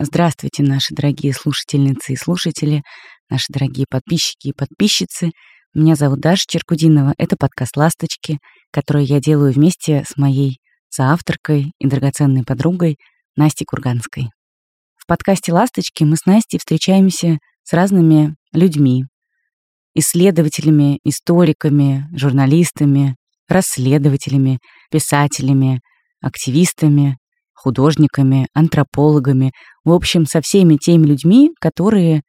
Здравствуйте, наши дорогие слушательницы и слушатели, наши дорогие подписчики и подписчицы. Меня зовут Даша Черкудинова. Это подкаст «Ласточки», который я делаю вместе с моей соавторкой и драгоценной подругой Настей Курганской. В подкасте «Ласточки» мы с Настей встречаемся с разными людьми, исследователями, историками, журналистами, расследователями, писателями, активистами, художниками, антропологами, в общем, со всеми теми людьми, которые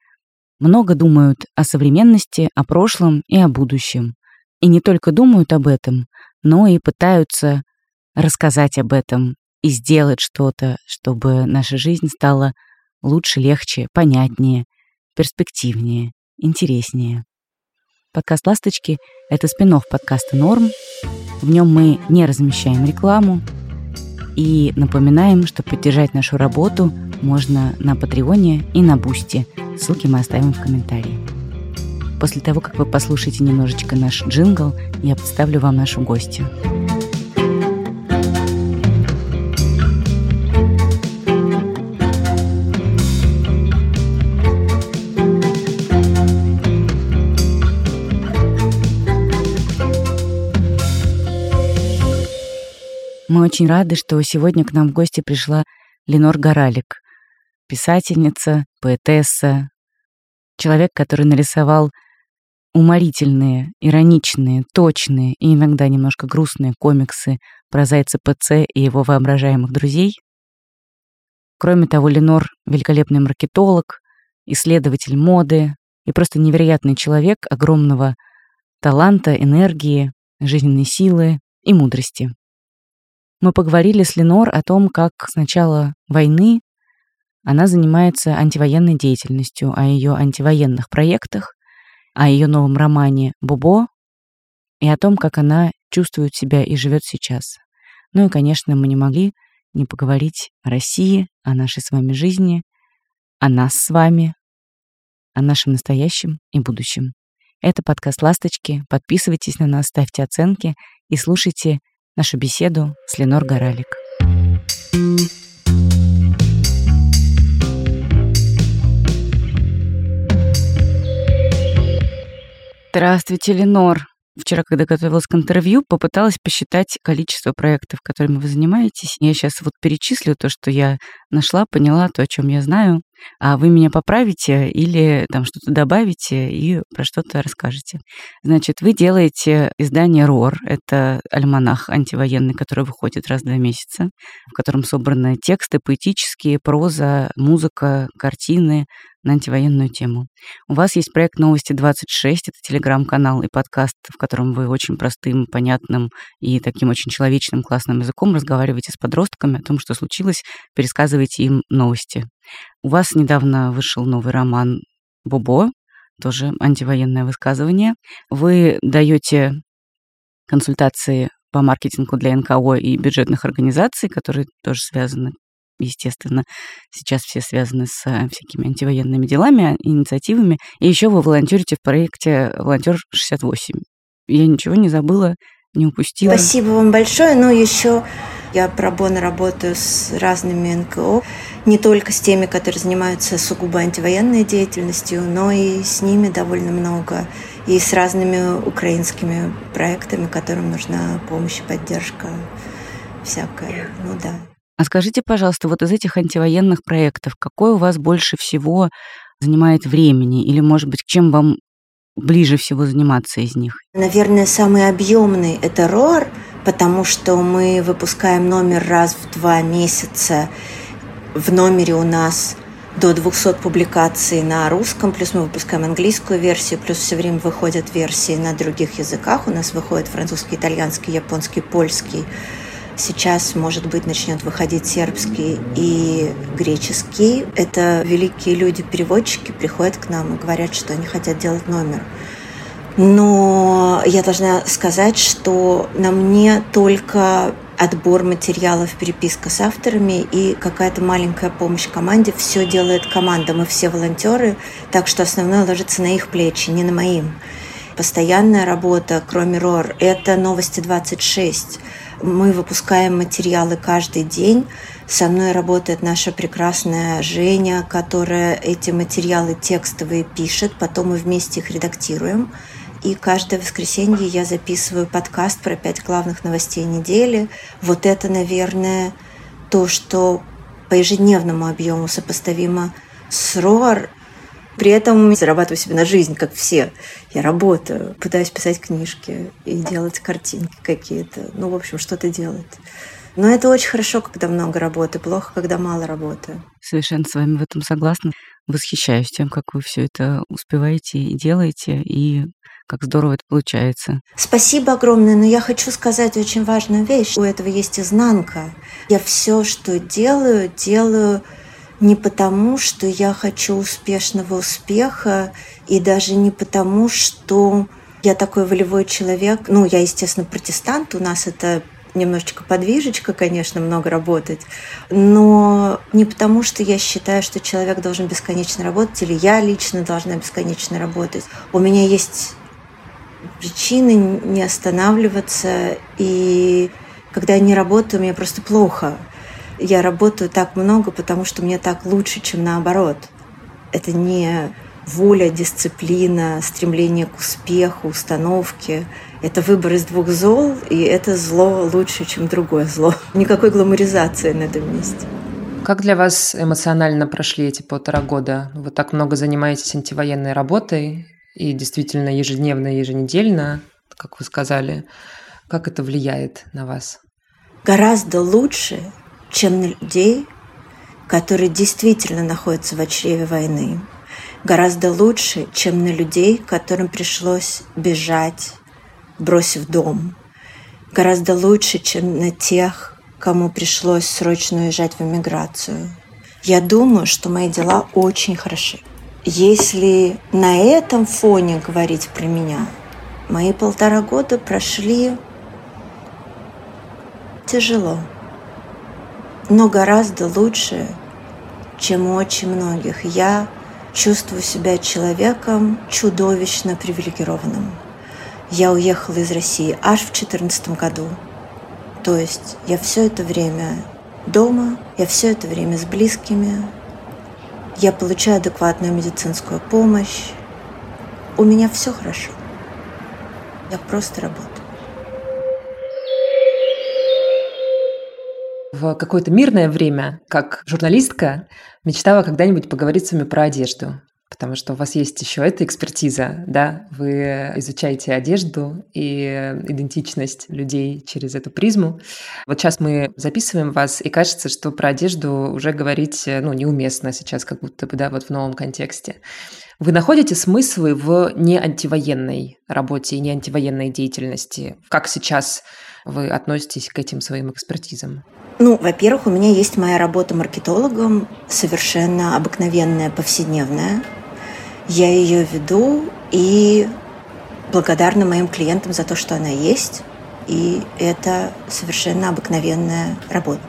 много думают о современности, о прошлом и о будущем. И не только думают об этом, но и пытаются рассказать об этом и сделать что-то, чтобы наша жизнь стала лучше, легче, понятнее, перспективнее, интереснее. Подкаст «Ласточки» — это спин подкаста «Норм». В нем мы не размещаем рекламу и напоминаем, что поддержать нашу работу можно на Патреоне и на Бусти. Ссылки мы оставим в комментарии. После того, как вы послушаете немножечко наш джингл, я представлю вам нашу гостью. Мы очень рады, что сегодня к нам в гости пришла Ленор Горалик, писательница, поэтесса, человек, который нарисовал уморительные, ироничные, точные и иногда немножко грустные комиксы про зайца ПЦ и его воображаемых друзей. Кроме того, Ленор — великолепный маркетолог, исследователь моды и просто невероятный человек огромного таланта, энергии, жизненной силы и мудрости. Мы поговорили с Ленор о том, как с начала войны она занимается антивоенной деятельностью, о ее антивоенных проектах, о ее новом романе «Бубо» и о том, как она чувствует себя и живет сейчас. Ну и, конечно, мы не могли не поговорить о России, о нашей с вами жизни, о нас с вами, о нашем настоящем и будущем. Это подкаст «Ласточки». Подписывайтесь на нас, ставьте оценки и слушайте нашу беседу с Ленор Горалик. Здравствуйте, Ленор. Вчера, когда готовилась к интервью, попыталась посчитать количество проектов, которыми вы занимаетесь. Я сейчас вот перечислю то, что я нашла, поняла, то, о чем я знаю а вы меня поправите или там что-то добавите и про что-то расскажете. Значит, вы делаете издание РОР, это альманах антивоенный, который выходит раз в два месяца, в котором собраны тексты поэтические, проза, музыка, картины на антивоенную тему. У вас есть проект «Новости 26», это телеграм-канал и подкаст, в котором вы очень простым, понятным и таким очень человечным, классным языком разговариваете с подростками о том, что случилось, пересказываете им новости. У вас недавно вышел новый роман «Бобо», тоже антивоенное высказывание. Вы даете консультации по маркетингу для НКО и бюджетных организаций, которые тоже связаны, естественно, сейчас все связаны с э, всякими антивоенными делами, инициативами. И еще вы волонтерите в проекте «Волонтер 68». Я ничего не забыла, не упустила. Спасибо вам большое. Ну, еще я пробона работаю с разными НКО, не только с теми, которые занимаются сугубо антивоенной деятельностью, но и с ними довольно много, и с разными украинскими проектами, которым нужна помощь и поддержка всякая. Ну да. А скажите, пожалуйста, вот из этих антивоенных проектов, какой у вас больше всего занимает времени? Или, может быть, чем вам ближе всего заниматься из них? Наверное, самый объемный – это РОР, потому что мы выпускаем номер раз в два месяца. В номере у нас до 200 публикаций на русском, плюс мы выпускаем английскую версию, плюс все время выходят версии на других языках. У нас выходит французский, итальянский, японский, польский. Сейчас, может быть, начнет выходить сербский и греческий. Это великие люди-переводчики приходят к нам и говорят, что они хотят делать номер. Но я должна сказать, что на мне только отбор материалов, переписка с авторами и какая-то маленькая помощь команде. Все делает команда, мы все волонтеры, так что основное ложится на их плечи, не на моим. Постоянная работа, кроме РОР, это «Новости 26», Мы выпускаем материалы каждый день. Со мной работает наша прекрасная Женя, которая эти материалы текстовые пишет, потом мы вместе их редактируем. И каждое воскресенье я записываю подкаст про пять главных новостей недели. Вот это, наверное, то, что по ежедневному объему сопоставимо с РОАР, при этом зарабатываю себе на жизнь, как все. Я работаю, пытаюсь писать книжки и делать картинки какие-то. Ну, в общем, что-то делать. Но это очень хорошо, когда много работы, плохо, когда мало работы. Совершенно с вами в этом согласна. Восхищаюсь тем, как вы все это успеваете и делаете, и как здорово это получается. Спасибо огромное, но я хочу сказать очень важную вещь. У этого есть изнанка. Я все, что делаю, делаю не потому, что я хочу успешного успеха, и даже не потому, что я такой волевой человек. Ну, я, естественно, протестант, у нас это немножечко подвижечка, конечно, много работать, но не потому, что я считаю, что человек должен бесконечно работать, или я лично должна бесконечно работать. У меня есть причины не останавливаться, и когда я не работаю, мне просто плохо я работаю так много, потому что мне так лучше, чем наоборот. Это не воля, дисциплина, стремление к успеху, установки. Это выбор из двух зол, и это зло лучше, чем другое зло. Никакой гламуризации на этом месте. Как для вас эмоционально прошли эти полтора года? Вы так много занимаетесь антивоенной работой, и действительно ежедневно, еженедельно, как вы сказали. Как это влияет на вас? Гораздо лучше, чем на людей, которые действительно находятся в чреве войны. Гораздо лучше, чем на людей, которым пришлось бежать, бросив дом. Гораздо лучше, чем на тех, кому пришлось срочно уезжать в эмиграцию. Я думаю, что мои дела очень хороши. Если на этом фоне говорить про меня, мои полтора года прошли тяжело но гораздо лучше, чем у очень многих. Я чувствую себя человеком чудовищно привилегированным. Я уехала из России аж в 2014 году. То есть я все это время дома, я все это время с близкими, я получаю адекватную медицинскую помощь. У меня все хорошо. Я просто работаю. В какое-то мирное время, как журналистка, мечтала когда-нибудь поговорить с вами про одежду. Потому что у вас есть еще эта экспертиза, да, вы изучаете одежду и идентичность людей через эту призму. Вот сейчас мы записываем вас, и кажется, что про одежду уже говорить, ну, неуместно сейчас, как будто бы, да, вот в новом контексте. Вы находите смыслы в не антивоенной работе и не антивоенной деятельности? Как сейчас вы относитесь к этим своим экспертизам? Ну, во-первых, у меня есть моя работа маркетологом, совершенно обыкновенная, повседневная. Я ее веду и благодарна моим клиентам за то, что она есть. И это совершенно обыкновенная работа.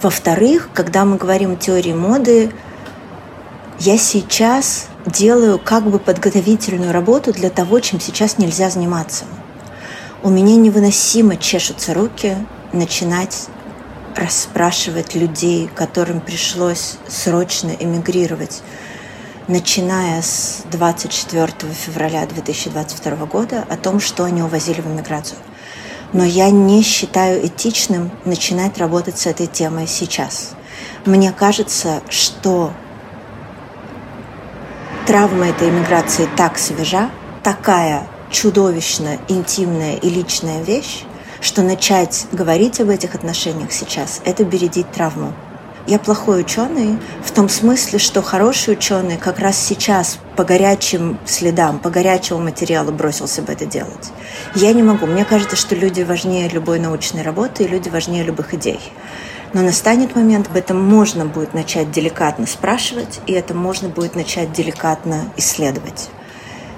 Во-вторых, когда мы говорим о теории моды, я сейчас делаю как бы подготовительную работу для того, чем сейчас нельзя заниматься. У меня невыносимо чешутся руки начинать расспрашивать людей, которым пришлось срочно эмигрировать, начиная с 24 февраля 2022 года, о том, что они увозили в эмиграцию. Но я не считаю этичным начинать работать с этой темой сейчас. Мне кажется, что травма этой эмиграции так свежа, такая чудовищно интимная и личная вещь, что начать говорить об этих отношениях сейчас – это бередить травму. Я плохой ученый в том смысле, что хороший ученый как раз сейчас по горячим следам, по горячему материалу бросился бы это делать. Я не могу. Мне кажется, что люди важнее любой научной работы и люди важнее любых идей. Но настанет момент, об этом можно будет начать деликатно спрашивать, и это можно будет начать деликатно исследовать.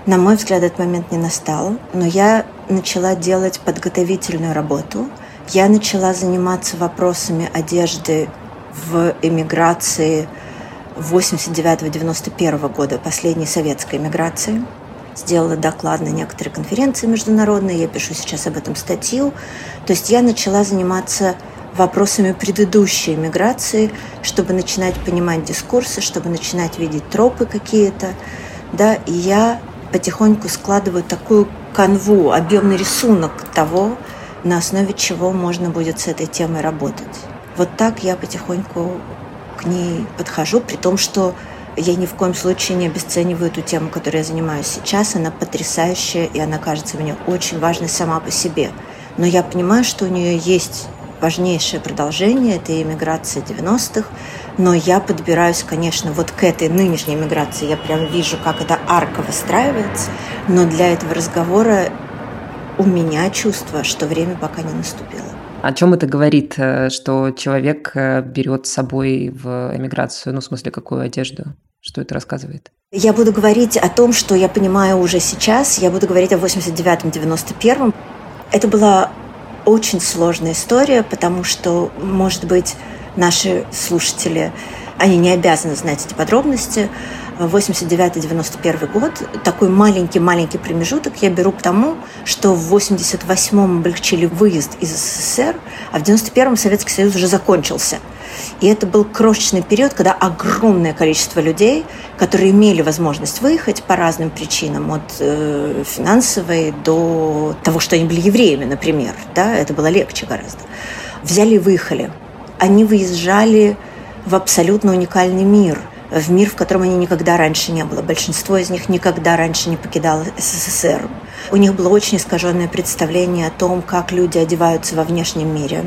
На мой взгляд, этот момент не настал, но я начала делать подготовительную работу. Я начала заниматься вопросами одежды в эмиграции 89-91 года, последней советской эмиграции. сделала доклад на некоторые конференции международные, я пишу сейчас об этом статью. То есть я начала заниматься вопросами предыдущей миграции, чтобы начинать понимать дискурсы, чтобы начинать видеть тропы какие-то. Да, и я потихоньку складываю такую канву, объемный рисунок того, на основе чего можно будет с этой темой работать. Вот так я потихоньку к ней подхожу, при том, что я ни в коем случае не обесцениваю эту тему, которой я занимаюсь сейчас. Она потрясающая, и она кажется мне очень важной сама по себе. Но я понимаю, что у нее есть важнейшее продолжение, это иммиграция 90-х, но я подбираюсь, конечно, вот к этой нынешней миграции. Я прям вижу, как эта арка выстраивается, но для этого разговора у меня чувство, что время пока не наступило. О чем это говорит, э, что человек э, берет с собой в эмиграцию, ну, в смысле, какую одежду? Что это рассказывает? Я буду говорить о том, что я понимаю уже сейчас. Я буду говорить о 89-м, 91-м. Это была очень сложная история, потому что, может быть, наши слушатели, они не обязаны знать эти подробности. 89-91 год, такой маленький-маленький промежуток я беру к тому, что в 88-м облегчили выезд из СССР, а в 91-м Советский Союз уже закончился. И это был крошечный период, когда огромное количество людей, которые имели возможность выехать по разным причинам, от э, финансовой до того, что они были евреями, например, да, это было легче гораздо, взяли и выехали. Они выезжали в абсолютно уникальный мир – в мир, в котором они никогда раньше не было. Большинство из них никогда раньше не покидало СССР. У них было очень искаженное представление о том, как люди одеваются во внешнем мире.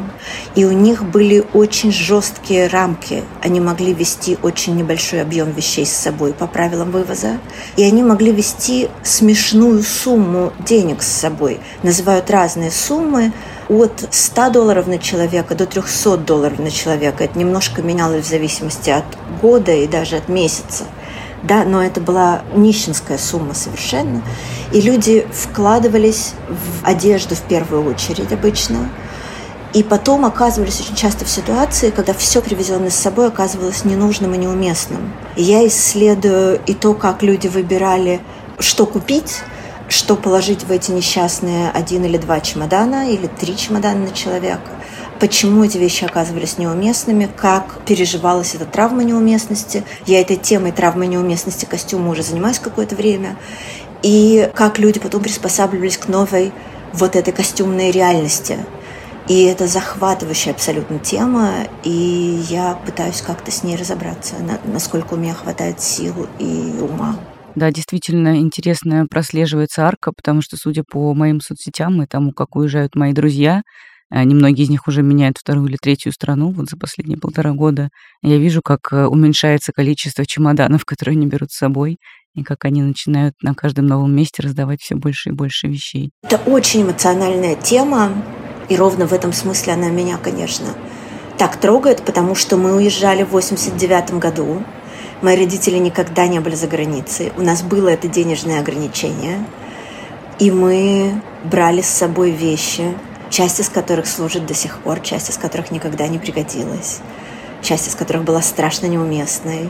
И у них были очень жесткие рамки. Они могли вести очень небольшой объем вещей с собой по правилам вывоза. И они могли вести смешную сумму денег с собой. Называют разные суммы от 100 долларов на человека до 300 долларов на человека. Это немножко менялось в зависимости от года и даже от месяца. Да, но это была нищенская сумма совершенно. И люди вкладывались в одежду в первую очередь обычно. И потом оказывались очень часто в ситуации, когда все привезенное с собой оказывалось ненужным и неуместным. И я исследую и то, как люди выбирали, что купить, что положить в эти несчастные один или два чемодана, или три чемодана на человека, почему эти вещи оказывались неуместными, как переживалась эта травма неуместности. Я этой темой травмы неуместности костюма уже занимаюсь какое-то время. И как люди потом приспосабливались к новой вот этой костюмной реальности. И это захватывающая абсолютно тема, и я пытаюсь как-то с ней разобраться, насколько у меня хватает сил и ума. Да, действительно интересно прослеживается арка, потому что, судя по моим соцсетям и тому, как уезжают мои друзья, э, немногие из них уже меняют вторую или третью страну вот за последние полтора года. Я вижу, как э, уменьшается количество чемоданов, которые они берут с собой, и как они начинают на каждом новом месте раздавать все больше и больше вещей. Это очень эмоциональная тема, и ровно в этом смысле она меня, конечно, так трогает, потому что мы уезжали в 89 году, Мои родители никогда не были за границей. У нас было это денежное ограничение. И мы брали с собой вещи, часть из которых служит до сих пор, часть из которых никогда не пригодилась, часть из которых была страшно неуместной.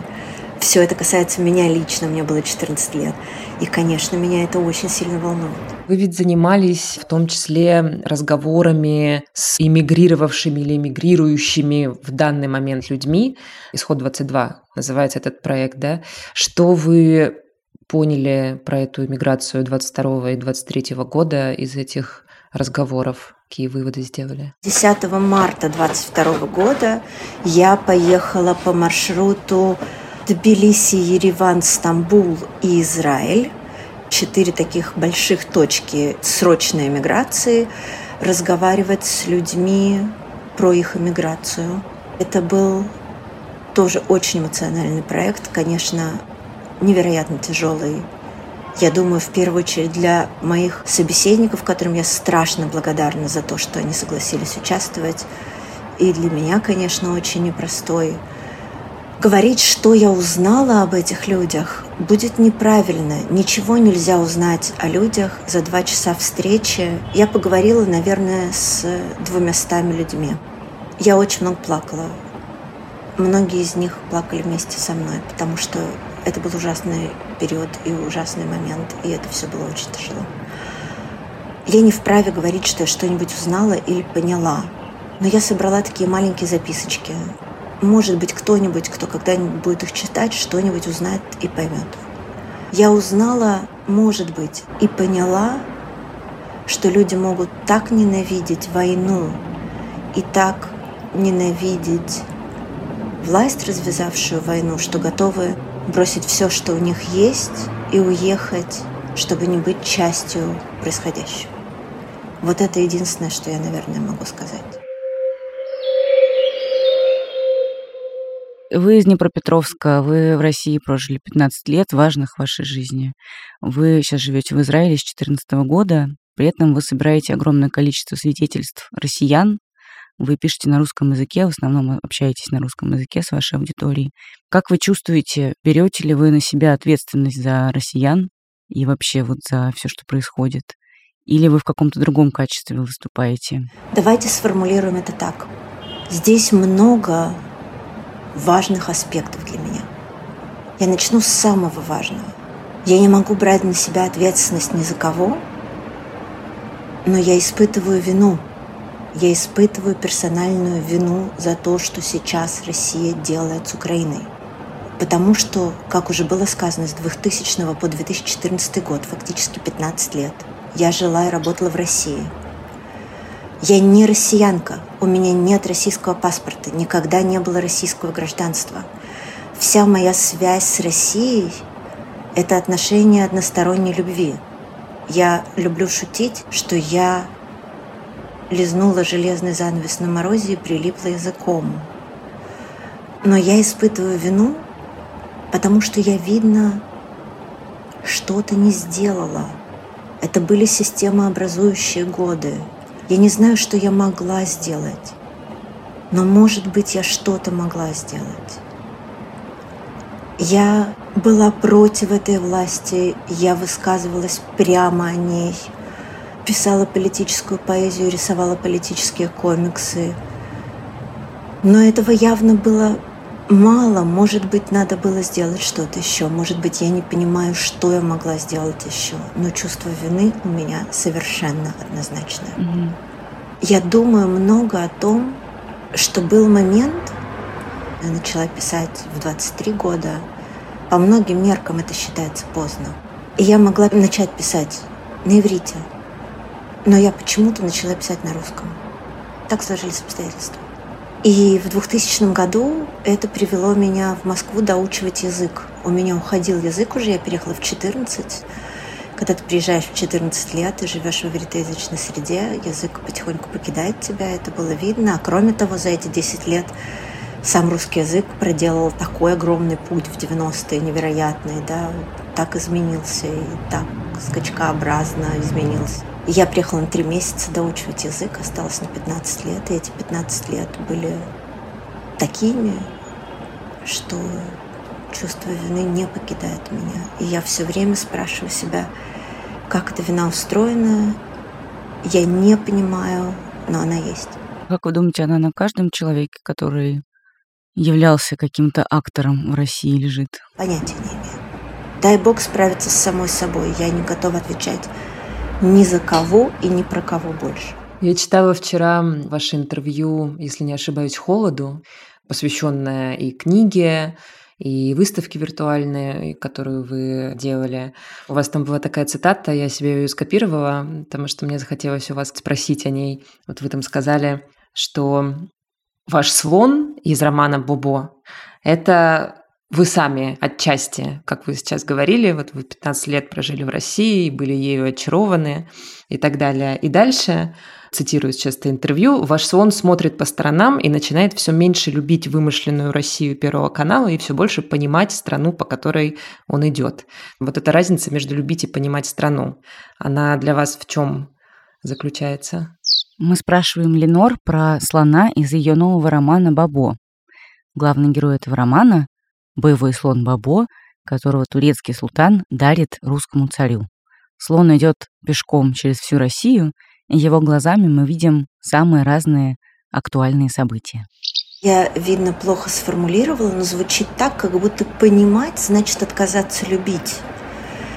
Все это касается меня лично, мне было 14 лет. И, конечно, меня это очень сильно волнует. Вы ведь занимались в том числе разговорами с эмигрировавшими или эмигрирующими в данный момент людьми. «Исход 22» называется этот проект, да? Что вы поняли про эту эмиграцию 22 и 23 года из этих разговоров? Какие выводы сделали? 10 марта 22 года я поехала по маршруту Тбилиси, Ереван, Стамбул и Израиль. Четыре таких больших точки срочной эмиграции. Разговаривать с людьми про их эмиграцию. Это был тоже очень эмоциональный проект, конечно, невероятно тяжелый. Я думаю, в первую очередь для моих собеседников, которым я страшно благодарна за то, что они согласились участвовать. И для меня, конечно, очень непростой. Говорить, что я узнала об этих людях, будет неправильно. Ничего нельзя узнать о людях за два часа встречи. Я поговорила, наверное, с двумястами людьми. Я очень много плакала. многие из них плакали вместе со мной, потому что это был ужасный период и ужасный момент, и это все было очень тяжело. Я не вправе говорить, что я что-нибудь узнала или поняла, но я собрала такие маленькие записочки. Может быть, кто-нибудь, кто когда-нибудь будет их читать, что-нибудь узнает и поймет. Я узнала, может быть, и поняла, что люди могут так ненавидеть войну и так ненавидеть власть, развязавшую войну, что готовы бросить все, что у них есть, и уехать, чтобы не быть частью происходящего. Вот это единственное, что я, наверное, могу сказать. Вы из Днепропетровска, вы в России прожили 15 лет, важных в вашей жизни. Вы сейчас живете в Израиле с 2014 года, при этом вы собираете огромное количество свидетельств россиян, вы пишете на русском языке, в основном общаетесь на русском языке с вашей аудиторией. Как вы чувствуете, берете ли вы на себя ответственность за россиян и вообще вот за все, что происходит? Или вы в каком-то другом качестве выступаете? Давайте сформулируем это так. Здесь много важных аспектов для меня. Я начну с самого важного. Я не могу брать на себя ответственность ни за кого, но я испытываю вину – я испытываю персональную вину за то, что сейчас Россия делает с Украиной. Потому что, как уже было сказано, с 2000 по 2014 год, фактически 15 лет, я жила и работала в России. Я не россиянка, у меня нет российского паспорта, никогда не было российского гражданства. Вся моя связь с Россией – это отношение односторонней любви. Я люблю шутить, что я лизнула железный занавес на морозе и прилипла языком. Но я испытываю вину, потому что я, видно, что-то не сделала. Это были системообразующие годы. Я не знаю, что я могла сделать, но, может быть, я что-то могла сделать. Я была против этой власти, я высказывалась прямо о ней – писала политическую поэзию, рисовала политические комиксы. Но этого явно было мало. Может быть, надо было сделать что-то еще. Может быть, я не понимаю, что я могла сделать еще. Но чувство вины у меня совершенно однозначное. Mm-hmm. Я думаю много о том, что был момент, я начала писать в 23 года. По многим меркам это считается поздно. И я могла начать писать на иврите, но я почему-то начала писать на русском. Так сложились обстоятельства. И в 2000 году это привело меня в Москву доучивать язык. У меня уходил язык уже, я переехала в 14. Когда ты приезжаешь в 14 лет и живешь в ивритоязычной среде, язык потихоньку покидает тебя, это было видно. А кроме того, за эти 10 лет сам русский язык проделал такой огромный путь в 90-е, невероятный, да, так изменился и так скачкообразно изменился. Я приехала на три месяца доучивать язык, осталось на 15 лет, и эти 15 лет были такими, что чувство вины не покидает меня. И я все время спрашиваю себя, как эта вина устроена. Я не понимаю, но она есть. Как вы думаете, она на каждом человеке, который являлся каким-то актором в России, лежит? Понятия не имею. Дай бог справиться с самой собой. Я не готова отвечать ни за кого и ни про кого больше. Я читала вчера ваше интервью, если не ошибаюсь, «Холоду», посвященное и книге, и выставки виртуальные, которую вы делали. У вас там была такая цитата, я себе ее скопировала, потому что мне захотелось у вас спросить о ней. Вот вы там сказали, что ваш слон из романа «Бобо» — это вы сами отчасти, как вы сейчас говорили, вот вы 15 лет прожили в России, были ею очарованы и так далее. И дальше, цитирую сейчас это интервью, ваш сон смотрит по сторонам и начинает все меньше любить вымышленную Россию Первого канала и все больше понимать страну, по которой он идет. Вот эта разница между любить и понимать страну, она для вас в чем заключается? Мы спрашиваем Ленор про слона из ее нового романа «Бабо». Главный герой этого романа боевой слон Бабо, которого турецкий султан дарит русскому царю. Слон идет пешком через всю Россию, его глазами мы видим самые разные актуальные события. Я, видно, плохо сформулировала, но звучит так, как будто понимать значит отказаться любить.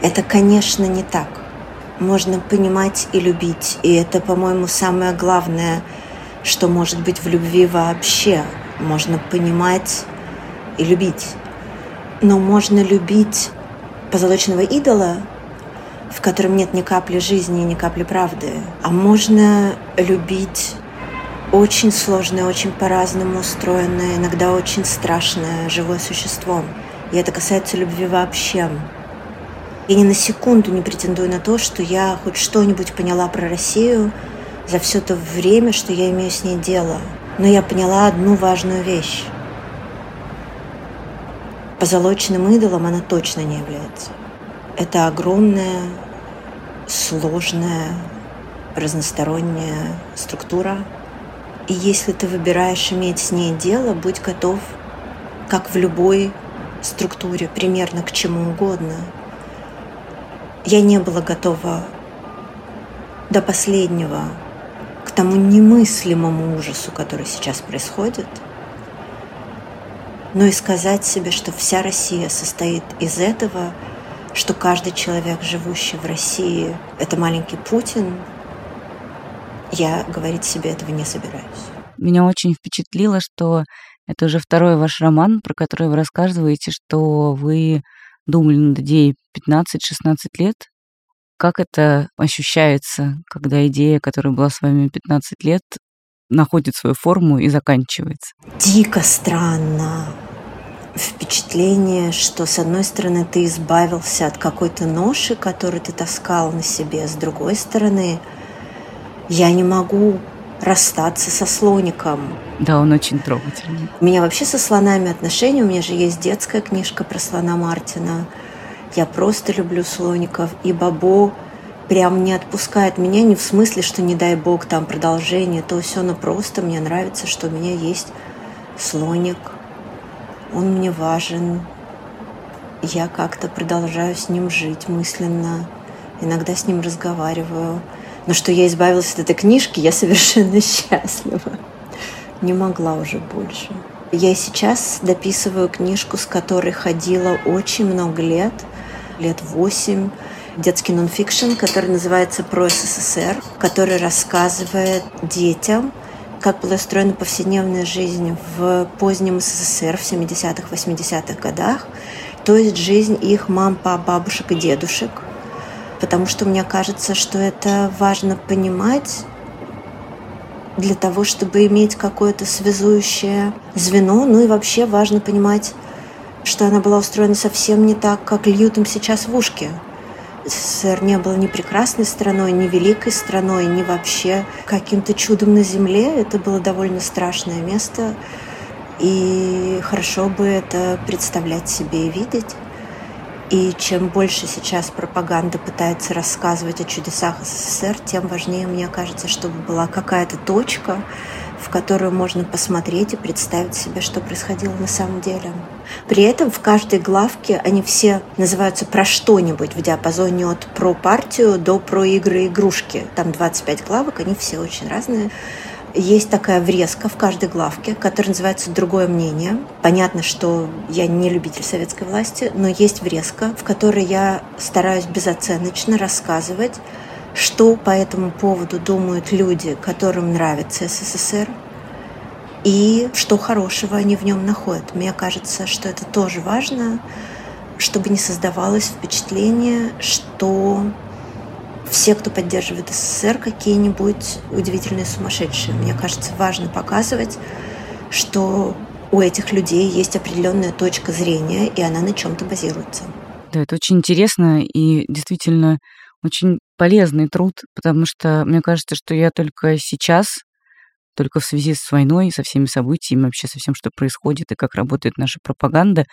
Это, конечно, не так. Можно понимать и любить, и это, по-моему, самое главное, что может быть в любви вообще. Можно понимать и любить. Но можно любить позолоченного идола, в котором нет ни капли жизни, ни капли правды. А можно любить очень сложное, очень по-разному устроенное, иногда очень страшное живое существо. И это касается любви вообще. Я ни на секунду не претендую на то, что я хоть что-нибудь поняла про Россию за все то время, что я имею с ней дело. Но я поняла одну важную вещь. Позолоченным идолом она точно не является. Это огромная, сложная, разносторонняя структура. И если ты выбираешь иметь с ней дело, будь готов, как в любой структуре, примерно к чему угодно. Я не была готова до последнего к тому немыслимому ужасу, который сейчас происходит, но и сказать себе, что вся Россия состоит из этого – что каждый человек, живущий в России, это маленький Путин, я говорить себе этого не собираюсь. Меня очень впечатлило, что это уже второй ваш роман, про который вы рассказываете, что вы думали над идеей 15-16 лет. Как это ощущается, когда идея, которая была с вами 15 лет, находит свою форму и заканчивается? Дико странно впечатление, что с одной стороны ты избавился от какой-то ноши, которую ты таскал на себе, с другой стороны я не могу расстаться со слоником. Да, он очень трогательный. У меня вообще со слонами отношения, у меня же есть детская книжка про слона Мартина. Я просто люблю слоников, и Бабо прям не отпускает меня не в смысле, что не дай бог там продолжение, то все, но просто мне нравится, что у меня есть слоник – он мне важен. Я как-то продолжаю с ним жить мысленно. Иногда с ним разговариваю. Но что я избавилась от этой книжки, я совершенно счастлива. Не могла уже больше. Я сейчас дописываю книжку, с которой ходила очень много лет, лет восемь, детский нонфикшн, который называется «Про СССР», который рассказывает детям как была устроена повседневная жизнь в позднем СССР в 70-х, 80-х годах, то есть жизнь их мам, пап, бабушек и дедушек. Потому что мне кажется, что это важно понимать для того, чтобы иметь какое-то связующее звено. Ну и вообще важно понимать, что она была устроена совсем не так, как льют им сейчас в ушки. СССР не было ни прекрасной страной, ни великой страной, ни вообще каким-то чудом на земле. Это было довольно страшное место. И хорошо бы это представлять себе и видеть. И чем больше сейчас пропаганда пытается рассказывать о чудесах СССР, тем важнее, мне кажется, чтобы была какая-то точка, в которую можно посмотреть и представить себе, что происходило на самом деле. При этом в каждой главке они все называются про что-нибудь в диапазоне от про партию до про игры и игрушки. Там 25 главок, они все очень разные. Есть такая врезка в каждой главке, которая называется «Другое мнение». Понятно, что я не любитель советской власти, но есть врезка, в которой я стараюсь безоценочно рассказывать что по этому поводу думают люди, которым нравится СССР, и что хорошего они в нем находят. Мне кажется, что это тоже важно, чтобы не создавалось впечатление, что все, кто поддерживает СССР, какие-нибудь удивительные сумасшедшие. Мне кажется, важно показывать, что у этих людей есть определенная точка зрения, и она на чем-то базируется. Да, это очень интересно и действительно очень полезный труд, потому что мне кажется, что я только сейчас, только в связи с войной, со всеми событиями, вообще со всем, что происходит, и как работает наша пропаганда,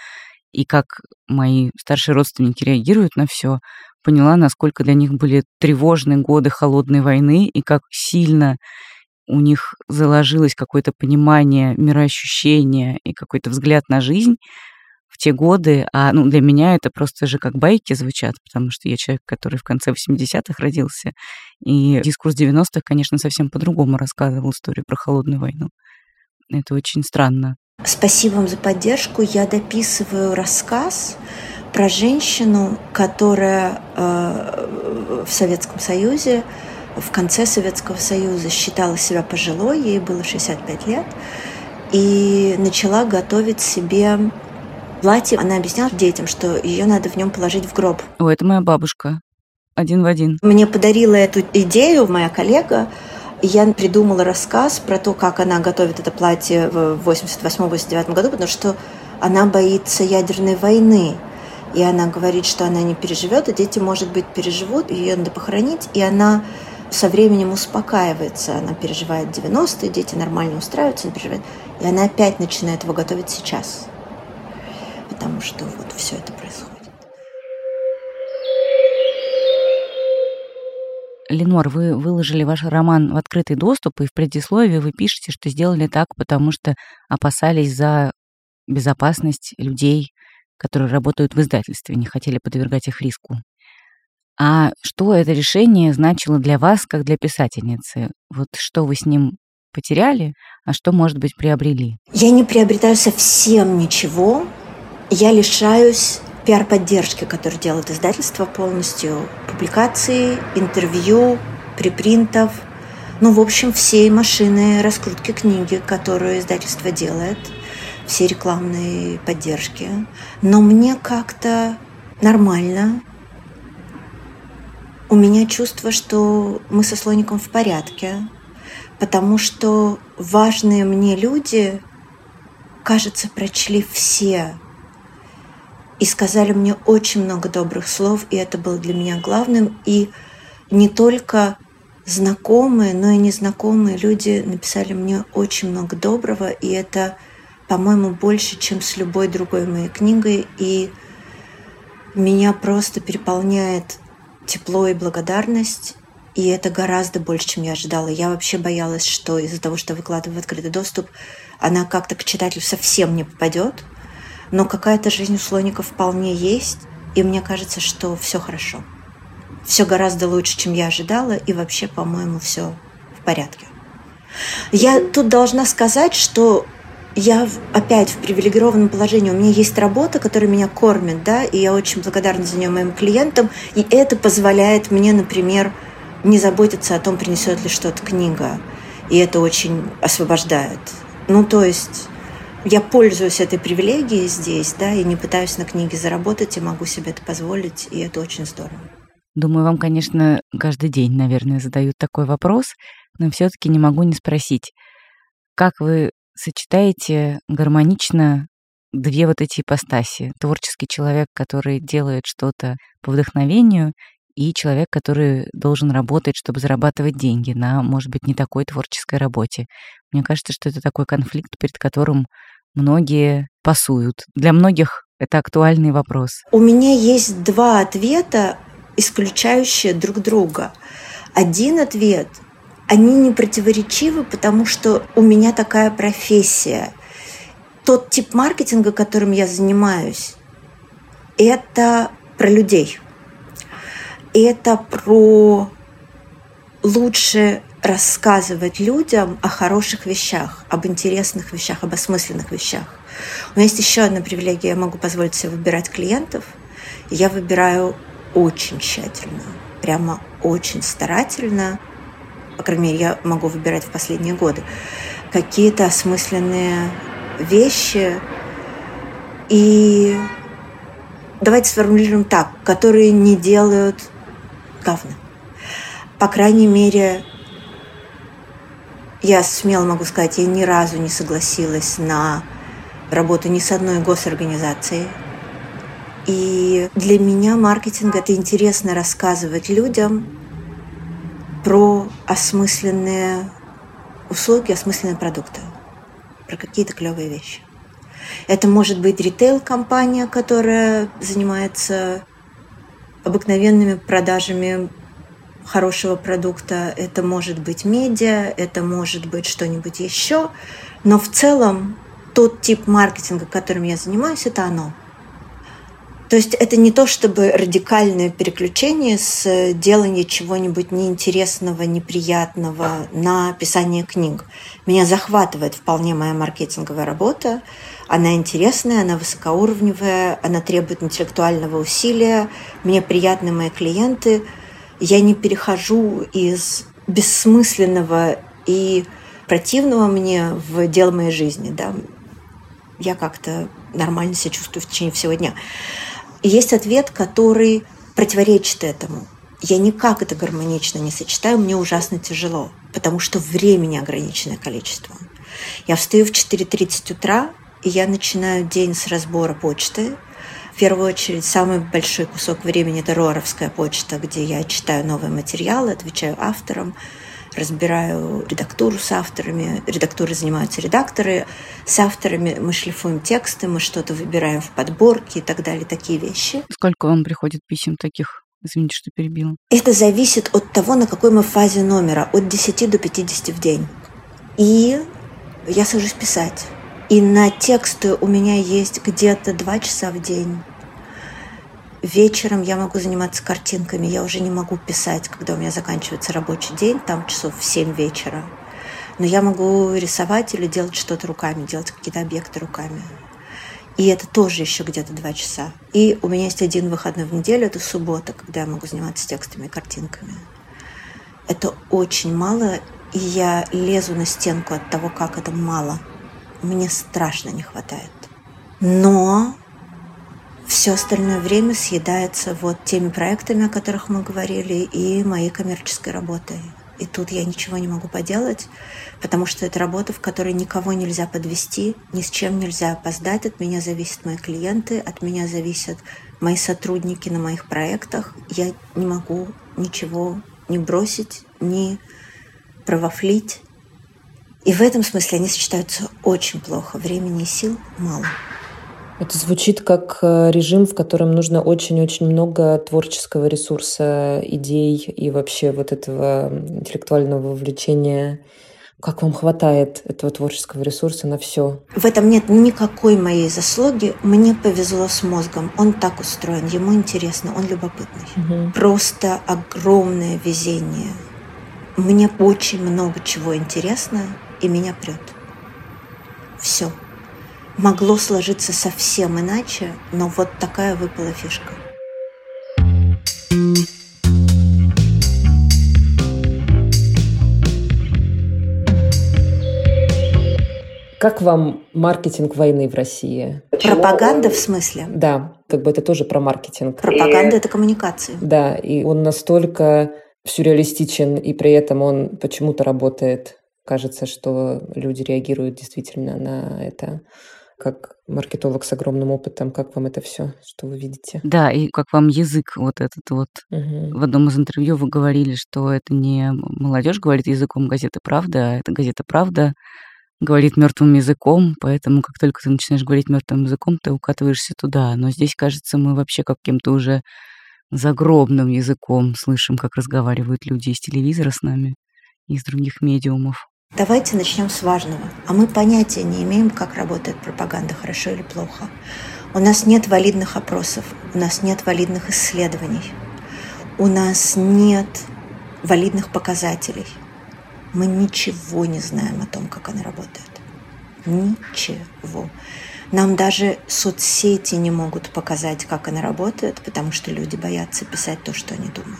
и как мои старшие родственники реагируют на все, поняла, насколько для них были тревожные годы холодной войны, и как сильно у них заложилось какое-то понимание, мироощущение и какой-то взгляд на жизнь, в те годы, а ну, для меня это просто же как байки звучат, потому что я человек, который в конце 80-х родился, и дискурс 90-х, конечно, совсем по-другому рассказывал историю про холодную войну. Это очень странно. Спасибо вам за поддержку. Я дописываю рассказ про женщину, которая э, в Советском Союзе, в конце Советского Союза считала себя пожилой, ей было 65 лет, и начала готовить себе платье. Она объясняла детям, что ее надо в нем положить в гроб. О, это моя бабушка. Один в один. Мне подарила эту идею моя коллега, я придумала рассказ про то, как она готовит это платье в 88-89 году, потому что она боится ядерной войны. И она говорит, что она не переживет, а дети, может быть, переживут, ее надо похоронить, и она со временем успокаивается. Она переживает 90-е, дети нормально устраиваются, не переживает. И она опять начинает его готовить сейчас. Потому что вот все это происходит. Ленор, вы выложили ваш роман в открытый доступ, и в предисловии вы пишете, что сделали так, потому что опасались за безопасность людей, которые работают в издательстве, не хотели подвергать их риску. А что это решение значило для вас, как для писательницы? Вот что вы с ним потеряли, а что, может быть, приобрели? Я не приобретаю совсем ничего. Я лишаюсь пиар-поддержки, которую делает издательство полностью, публикации, интервью, припринтов, ну, в общем, все машины раскрутки книги, которую издательство делает, все рекламные поддержки. Но мне как-то нормально. У меня чувство, что мы со слоником в порядке, потому что важные мне люди, кажется, прочли все и сказали мне очень много добрых слов, и это было для меня главным. И не только знакомые, но и незнакомые люди написали мне очень много доброго, и это, по-моему, больше, чем с любой другой моей книгой, и меня просто переполняет тепло и благодарность, и это гораздо больше, чем я ожидала. Я вообще боялась, что из-за того, что выкладываю в открытый доступ, она как-то к читателю совсем не попадет – но какая-то жизнь у слоников вполне есть, и мне кажется, что все хорошо. Все гораздо лучше, чем я ожидала, и вообще, по-моему, все в порядке. Я тут должна сказать, что я опять в привилегированном положении. У меня есть работа, которая меня кормит, да, и я очень благодарна за нее моим клиентам. И это позволяет мне, например, не заботиться о том, принесет ли что-то книга. И это очень освобождает. Ну, то есть я пользуюсь этой привилегией здесь, да, и не пытаюсь на книге заработать, и могу себе это позволить, и это очень здорово. Думаю, вам, конечно, каждый день, наверное, задают такой вопрос, но все таки не могу не спросить, как вы сочетаете гармонично две вот эти ипостаси? Творческий человек, который делает что-то по вдохновению, и человек, который должен работать, чтобы зарабатывать деньги на, может быть, не такой творческой работе. Мне кажется, что это такой конфликт, перед которым многие пасуют. Для многих это актуальный вопрос. У меня есть два ответа, исключающие друг друга. Один ответ они не противоречивы, потому что у меня такая профессия. Тот тип маркетинга, которым я занимаюсь, это про людей – это про лучше рассказывать людям о хороших вещах, об интересных вещах, об осмысленных вещах. У меня есть еще одна привилегия, я могу позволить себе выбирать клиентов. Я выбираю очень тщательно, прямо очень старательно, по крайней мере, я могу выбирать в последние годы, какие-то осмысленные вещи. И давайте сформулируем так, которые не делают говно. По крайней мере, я смело могу сказать, я ни разу не согласилась на работу ни с одной госорганизацией. И для меня маркетинг – это интересно рассказывать людям про осмысленные услуги, осмысленные продукты, про какие-то клевые вещи. Это может быть ритейл-компания, которая занимается обыкновенными продажами хорошего продукта. Это может быть медиа, это может быть что-нибудь еще. Но в целом тот тип маркетинга, которым я занимаюсь, это оно. То есть это не то чтобы радикальное переключение с делания чего-нибудь неинтересного, неприятного на писание книг. Меня захватывает вполне моя маркетинговая работа. Она интересная, она высокоуровневая, она требует интеллектуального усилия. Мне приятны мои клиенты. Я не перехожу из бессмысленного и противного мне в дело моей жизни. Да? Я как-то нормально себя чувствую в течение всего дня. Есть ответ, который противоречит этому. Я никак это гармонично не сочетаю, мне ужасно тяжело, потому что времени ограниченное количество. Я встаю в 4.30 утра, и я начинаю день с разбора почты. В первую очередь, самый большой кусок времени – это Роровская почта, где я читаю новые материалы, отвечаю авторам, разбираю редактуру с авторами, редактурой занимаются редакторы, с авторами мы шлифуем тексты, мы что-то выбираем в подборке и так далее, такие вещи. Сколько вам приходит писем таких? Извините, что перебила. Это зависит от того, на какой мы фазе номера, от 10 до 50 в день. И я сажусь писать. И на тексты у меня есть где-то 2 часа в день. Вечером я могу заниматься картинками, я уже не могу писать, когда у меня заканчивается рабочий день, там часов в 7 вечера. Но я могу рисовать или делать что-то руками, делать какие-то объекты руками. И это тоже еще где-то два часа. И у меня есть один выходной в неделю, это суббота, когда я могу заниматься текстами и картинками. Это очень мало, и я лезу на стенку от того, как это мало. Мне страшно не хватает. Но все остальное время съедается вот теми проектами, о которых мы говорили, и моей коммерческой работой. И тут я ничего не могу поделать, потому что это работа, в которой никого нельзя подвести, ни с чем нельзя опоздать. От меня зависят мои клиенты, от меня зависят мои сотрудники на моих проектах. Я не могу ничего не бросить, не провафлить. И в этом смысле они сочетаются очень плохо. Времени и сил мало. Это звучит как э, режим, в котором нужно очень-очень много творческого ресурса, идей и вообще вот этого интеллектуального вовлечения. Как вам хватает этого творческого ресурса на все? В этом нет никакой моей заслуги. Мне повезло с мозгом. Он так устроен, ему интересно, он любопытный. Угу. Просто огромное везение. Мне очень много чего интересно, и меня прет. Все могло сложиться совсем иначе, но вот такая выпала фишка. Как вам маркетинг войны в России? Пропаганда в смысле? Да, как бы это тоже про маркетинг. Пропаганда – это коммуникации. Да, и он настолько сюрреалистичен, и при этом он почему-то работает. Кажется, что люди реагируют действительно на это как маркетолог с огромным опытом, как вам это все, что вы видите? Да, и как вам язык вот этот вот. Угу. В одном из интервью вы говорили, что это не молодежь говорит языком газеты «Правда», а это газета «Правда» говорит мертвым языком, поэтому как только ты начинаешь говорить мертвым языком, ты укатываешься туда. Но здесь, кажется, мы вообще каким-то уже загробным языком слышим, как разговаривают люди из телевизора с нами, из других медиумов. Давайте начнем с важного. А мы понятия не имеем, как работает пропаганда, хорошо или плохо. У нас нет валидных опросов, у нас нет валидных исследований, у нас нет валидных показателей. Мы ничего не знаем о том, как она работает. Ничего. Нам даже соцсети не могут показать, как она работает, потому что люди боятся писать то, что они думают.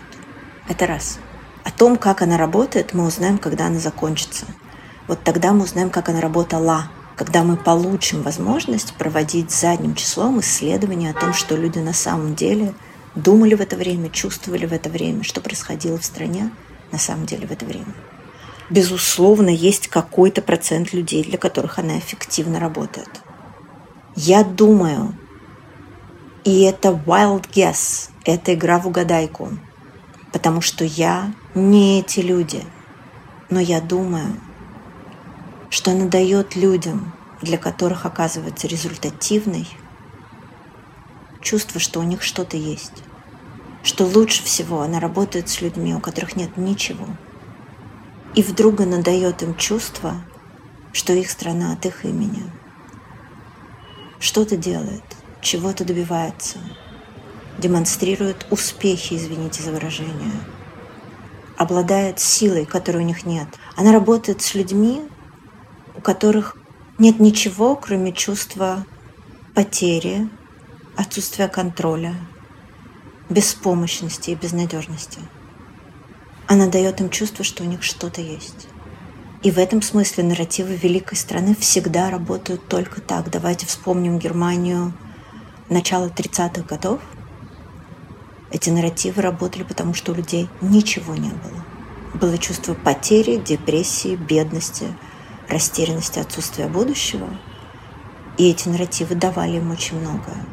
Это раз. О том, как она работает, мы узнаем, когда она закончится. Вот тогда мы узнаем, как она работала, когда мы получим возможность проводить задним числом исследования о том, что люди на самом деле думали в это время, чувствовали в это время, что происходило в стране на самом деле в это время. Безусловно, есть какой-то процент людей, для которых она эффективно работает. Я думаю, и это wild guess, это игра в угадайку, потому что я не эти люди. Но я думаю, что она дает людям, для которых оказывается результативной, чувство, что у них что-то есть. Что лучше всего она работает с людьми, у которых нет ничего. И вдруг она дает им чувство, что их страна от их имени. Что-то делает, чего-то добивается, демонстрирует успехи, извините за выражение, обладает силой, которой у них нет. Она работает с людьми, у которых нет ничего, кроме чувства потери, отсутствия контроля, беспомощности и безнадежности. Она дает им чувство, что у них что-то есть. И в этом смысле нарративы великой страны всегда работают только так. Давайте вспомним Германию начала 30-х годов. Эти нарративы работали, потому что у людей ничего не было. Было чувство потери, депрессии, бедности, растерянности, отсутствия будущего. И эти нарративы давали им очень многое.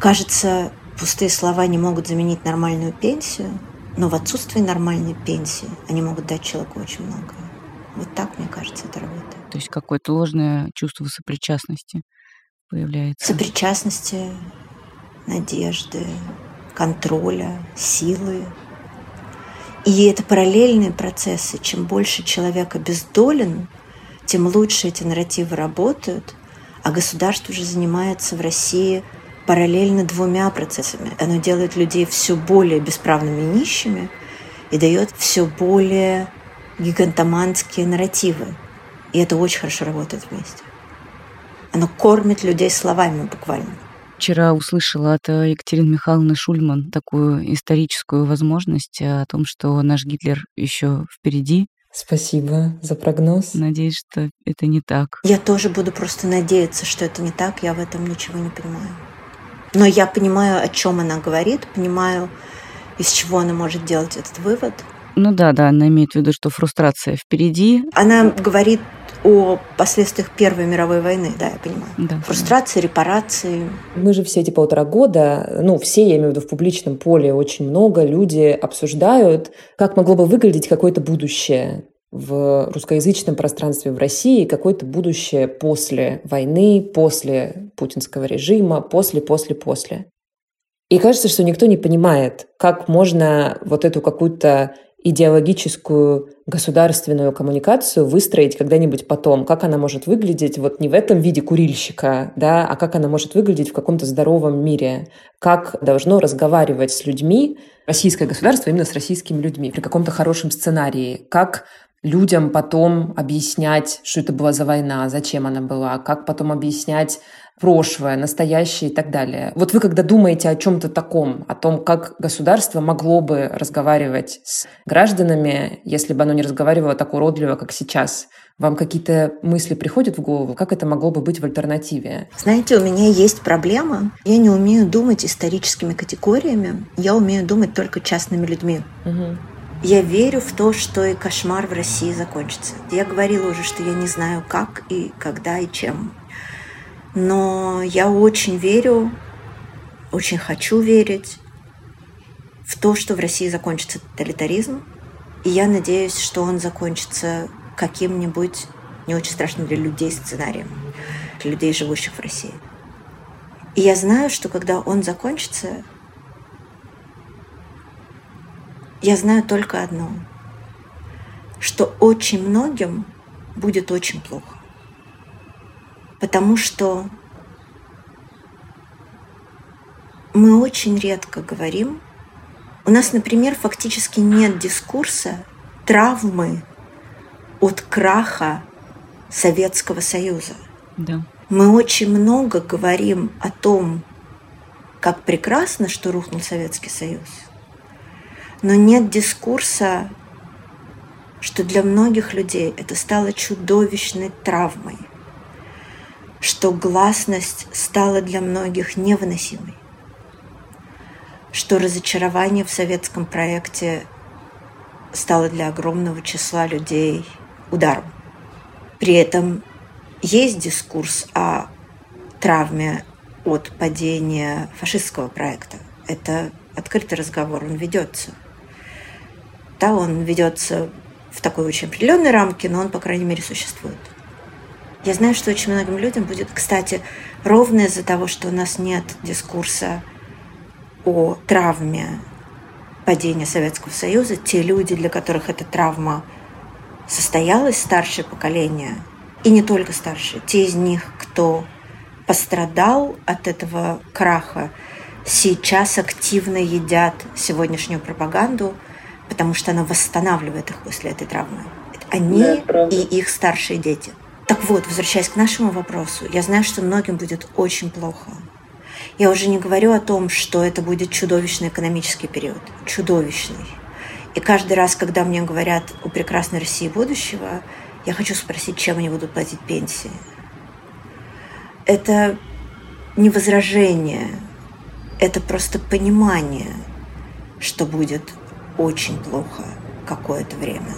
Кажется, пустые слова не могут заменить нормальную пенсию, но в отсутствии нормальной пенсии они могут дать человеку очень многое. Вот так, мне кажется, это работает. То есть какое-то ложное чувство сопричастности появляется. Сопричастности, надежды, контроля, силы. И это параллельные процессы. Чем больше человек обездолен, тем лучше эти нарративы работают, а государство уже занимается в России параллельно двумя процессами. Оно делает людей все более бесправными и нищими и дает все более гигантоманские нарративы. И это очень хорошо работает вместе. Оно кормит людей словами буквально. Вчера услышала от Екатерины Михайловны Шульман такую историческую возможность о том, что наш Гитлер еще впереди. Спасибо за прогноз. Надеюсь, что это не так. Я тоже буду просто надеяться, что это не так. Я в этом ничего не понимаю. Но я понимаю, о чем она говорит, понимаю, из чего она может делать этот вывод – ну да, да, она имеет в виду, что фрустрация впереди. Она говорит о последствиях Первой мировой войны, да, я понимаю. Да, Фрустрации, да. репарации. Мы же все эти полтора года, ну, все, я имею в виду, в публичном поле очень много, люди обсуждают, как могло бы выглядеть какое-то будущее в русскоязычном пространстве в России, какое-то будущее после войны, после путинского режима, после, после, после. И кажется, что никто не понимает, как можно вот эту какую-то идеологическую государственную коммуникацию выстроить когда-нибудь потом, как она может выглядеть вот не в этом виде курильщика, да, а как она может выглядеть в каком-то здоровом мире, как должно разговаривать с людьми российское государство именно с российскими людьми при каком-то хорошем сценарии, как людям потом объяснять, что это была за война, зачем она была, как потом объяснять прошлое, настоящее и так далее. Вот вы когда думаете о чем-то таком, о том, как государство могло бы разговаривать с гражданами, если бы оно не разговаривало так уродливо, как сейчас, вам какие-то мысли приходят в голову? Как это могло бы быть в альтернативе? Знаете, у меня есть проблема. Я не умею думать историческими категориями. Я умею думать только частными людьми. Угу. Я верю в то, что и кошмар в России закончится. Я говорила уже, что я не знаю, как и когда и чем но я очень верю, очень хочу верить в то, что в России закончится тоталитаризм. И я надеюсь, что он закончится каким-нибудь не очень страшным для людей сценарием, для людей, живущих в России. И я знаю, что когда он закончится, я знаю только одно, что очень многим будет очень плохо потому что мы очень редко говорим. У нас, например, фактически нет дискурса травмы от краха Советского Союза. Да. Мы очень много говорим о том, как прекрасно, что рухнул Советский Союз, но нет дискурса, что для многих людей это стало чудовищной травмой – что гласность стала для многих невыносимой, что разочарование в советском проекте стало для огромного числа людей ударом. При этом есть дискурс о травме от падения фашистского проекта. Это открытый разговор, он ведется. Да, он ведется в такой очень определенной рамке, но он, по крайней мере, существует. Я знаю, что очень многим людям будет, кстати, ровно из-за того, что у нас нет дискурса о травме падения Советского Союза, те люди, для которых эта травма состоялась, старшее поколение, и не только старшее, те из них, кто пострадал от этого краха, сейчас активно едят сегодняшнюю пропаганду, потому что она восстанавливает их после этой травмы. Они да, и их старшие дети. Так вот, возвращаясь к нашему вопросу, я знаю, что многим будет очень плохо. Я уже не говорю о том, что это будет чудовищный экономический период. Чудовищный. И каждый раз, когда мне говорят о прекрасной России будущего, я хочу спросить, чем они будут платить пенсии. Это не возражение, это просто понимание, что будет очень плохо какое-то время.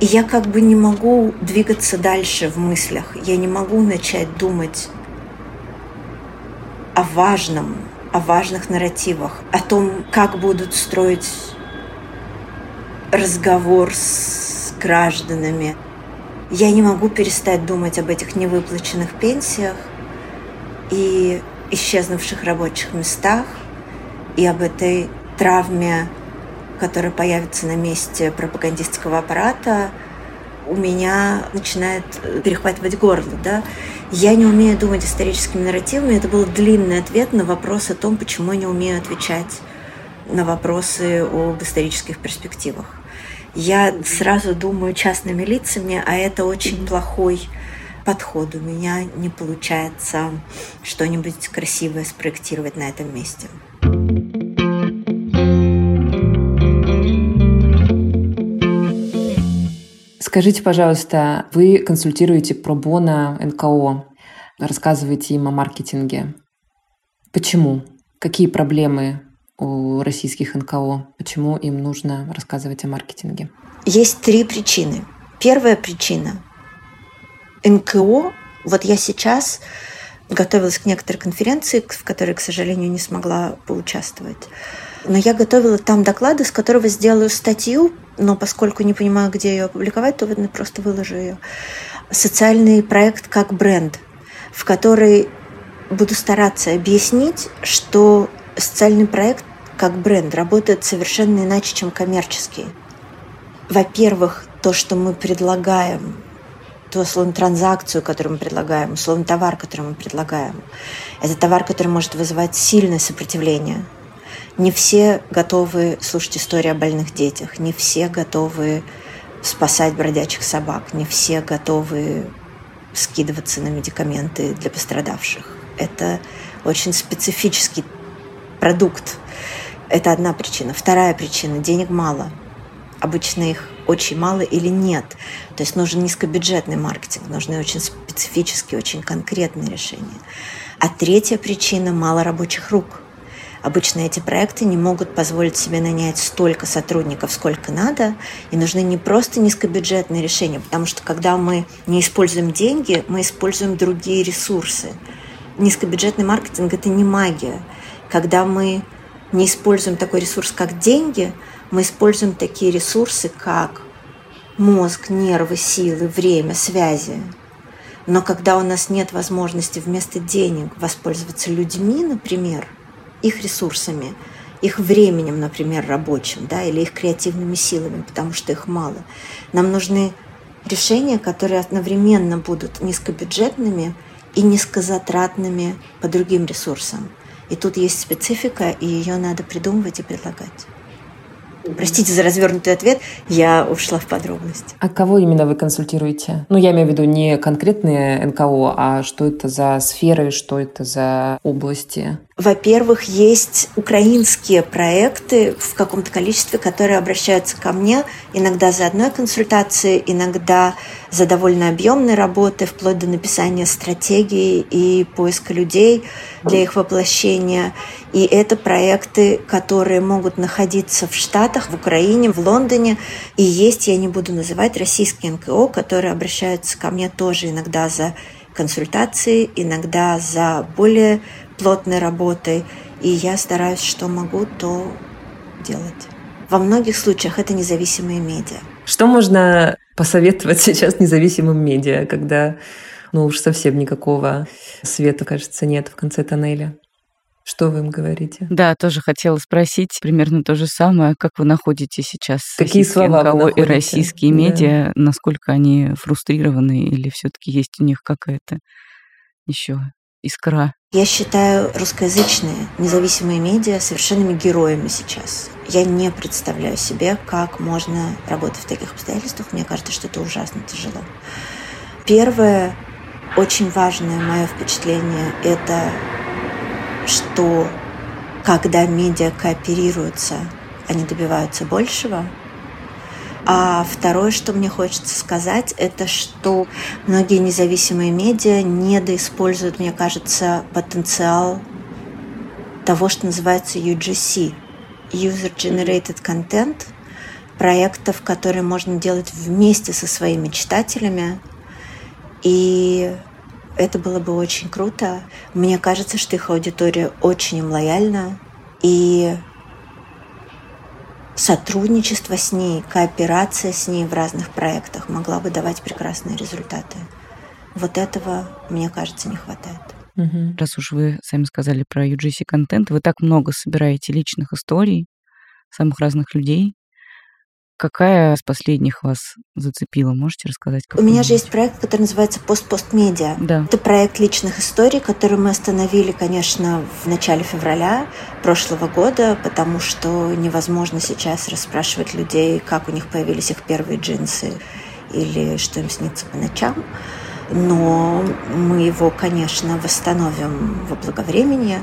И я как бы не могу двигаться дальше в мыслях, я не могу начать думать о важном, о важных нарративах, о том, как будут строить разговор с гражданами. Я не могу перестать думать об этих невыплаченных пенсиях и исчезнувших рабочих местах, и об этой травме, которая появится на месте пропагандистского аппарата, у меня начинает перехватывать горло. Да? Я не умею думать историческими нарративами. Это был длинный ответ на вопрос о том, почему я не умею отвечать на вопросы об исторических перспективах. Я сразу думаю частными лицами, а это очень плохой подход. У меня не получается что-нибудь красивое спроектировать на этом месте. Скажите, пожалуйста, вы консультируете про Бона НКО, рассказываете им о маркетинге. Почему? Какие проблемы у российских НКО? Почему им нужно рассказывать о маркетинге? Есть три причины. Первая причина. НКО, вот я сейчас готовилась к некоторой конференции, в которой, к сожалению, не смогла поучаствовать. Но я готовила там доклады, с которого сделаю статью, но поскольку не понимаю, где ее опубликовать, то просто выложу ее. Социальный проект как бренд, в который буду стараться объяснить, что социальный проект как бренд работает совершенно иначе, чем коммерческий. Во-первых, то, что мы предлагаем, ту условно транзакцию, которую мы предлагаем, условно товар, который мы предлагаем, это товар, который может вызывать сильное сопротивление. Не все готовы слушать истории о больных детях, не все готовы спасать бродячих собак, не все готовы скидываться на медикаменты для пострадавших. Это очень специфический продукт. Это одна причина. Вторая причина – денег мало. Обычно их очень мало или нет. То есть нужен низкобюджетный маркетинг, нужны очень специфические, очень конкретные решения. А третья причина – мало рабочих рук. Обычно эти проекты не могут позволить себе нанять столько сотрудников, сколько надо, и нужны не просто низкобюджетные решения, потому что когда мы не используем деньги, мы используем другие ресурсы. Низкобюджетный маркетинг – это не магия. Когда мы не используем такой ресурс, как деньги, мы используем такие ресурсы, как мозг, нервы, силы, время, связи. Но когда у нас нет возможности вместо денег воспользоваться людьми, например, их ресурсами, их временем, например, рабочим, да, или их креативными силами, потому что их мало, нам нужны решения, которые одновременно будут низкобюджетными и низкозатратными по другим ресурсам. И тут есть специфика, и ее надо придумывать и предлагать. Простите за развернутый ответ, я ушла в подробности. А кого именно вы консультируете? Ну, я имею в виду не конкретные НКО, а что это за сферы, что это за области? Во-первых, есть украинские проекты в каком-то количестве, которые обращаются ко мне иногда за одной консультацией, иногда за довольно объемной работы, вплоть до написания стратегии и поиска людей для их воплощения. И это проекты, которые могут находиться в Штатах, в Украине, в Лондоне. И есть, я не буду называть, российские НКО, которые обращаются ко мне тоже иногда за консультации, иногда за более плотной работой, и я стараюсь, что могу, то делать. Во многих случаях это независимые медиа. Что можно посоветовать сейчас независимым медиа, когда ну уж совсем никакого света, кажется, нет в конце тоннеля? Что вы им говорите? Да, тоже хотела спросить примерно то же самое. Как вы находите сейчас Какие слова НКО вы и российские да. медиа? Насколько они фрустрированы или все таки есть у них какая-то еще искра Я считаю русскоязычные независимые медиа совершенными героями сейчас. Я не представляю себе, как можно работать в таких обстоятельствах. Мне кажется, что это ужасно тяжело. Первое, очень важное мое впечатление, это что когда медиа кооперируются, они добиваются большего – а второе, что мне хочется сказать, это что многие независимые медиа недоиспользуют, мне кажется, потенциал того, что называется UGC – User Generated Content, проектов, которые можно делать вместе со своими читателями. И это было бы очень круто. Мне кажется, что их аудитория очень им лояльна. И сотрудничество с ней, кооперация с ней в разных проектах могла бы давать прекрасные результаты. Вот этого, мне кажется, не хватает. Угу. Раз уж вы сами сказали про UGC контент, вы так много собираете личных историй самых разных людей, Какая из последних вас зацепила? Можете рассказать? У меня же есть проект, который называется «Пост-пост-медиа». Да. Это проект личных историй, который мы остановили, конечно, в начале февраля прошлого года, потому что невозможно сейчас расспрашивать людей, как у них появились их первые джинсы или что им снится по ночам. Но мы его, конечно, восстановим во благовремени.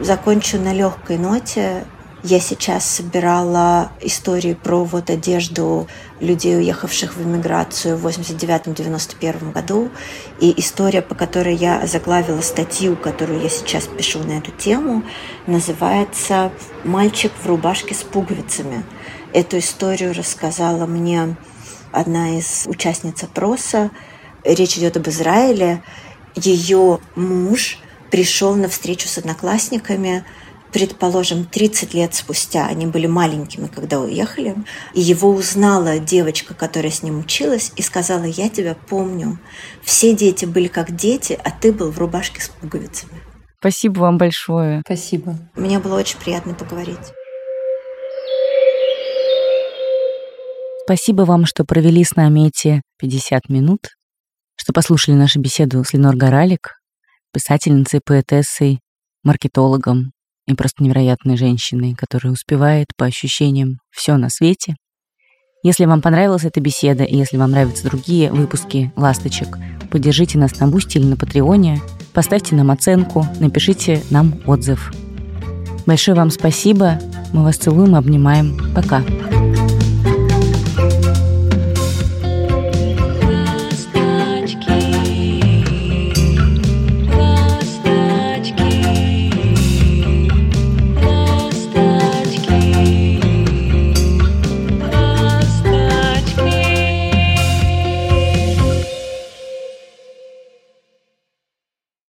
Закончу на легкой ноте. Я сейчас собирала истории про вот одежду людей, уехавших в эмиграцию в 89-91 году. И история, по которой я заглавила статью, которую я сейчас пишу на эту тему, называется «Мальчик в рубашке с пуговицами». Эту историю рассказала мне одна из участниц опроса. Речь идет об Израиле. Ее муж пришел на встречу с одноклассниками – предположим, 30 лет спустя, они были маленькими, когда уехали, и его узнала девочка, которая с ним училась, и сказала, я тебя помню. Все дети были как дети, а ты был в рубашке с пуговицами. Спасибо вам большое. Спасибо. Мне было очень приятно поговорить. Спасибо вам, что провели с нами эти 50 минут, что послушали нашу беседу с Линор Горалик, писательницей, поэтессой, маркетологом, и просто невероятной женщиной, которая успевает по ощущениям все на свете. Если вам понравилась эта беседа, и если вам нравятся другие выпуски «Ласточек», поддержите нас на Boosty или на Patreon е, поставьте нам оценку, напишите нам отзыв. Большое вам спасибо. Мы вас целуем обнимаем. Пока.